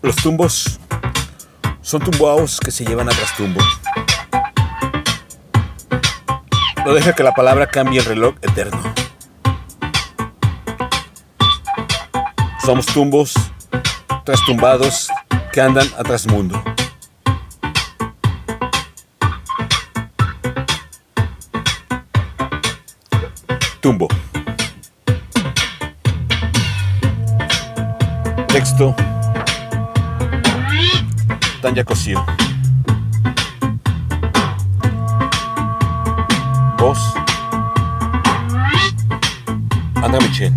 Los tumbos son tumbaos que se llevan a trastumbo. No deja que la palabra cambie el reloj eterno. Somos tumbos trastumbados que andan a trasmundo. Tumbo. Texto. Tanya Cosío. Voz. Andra Michel.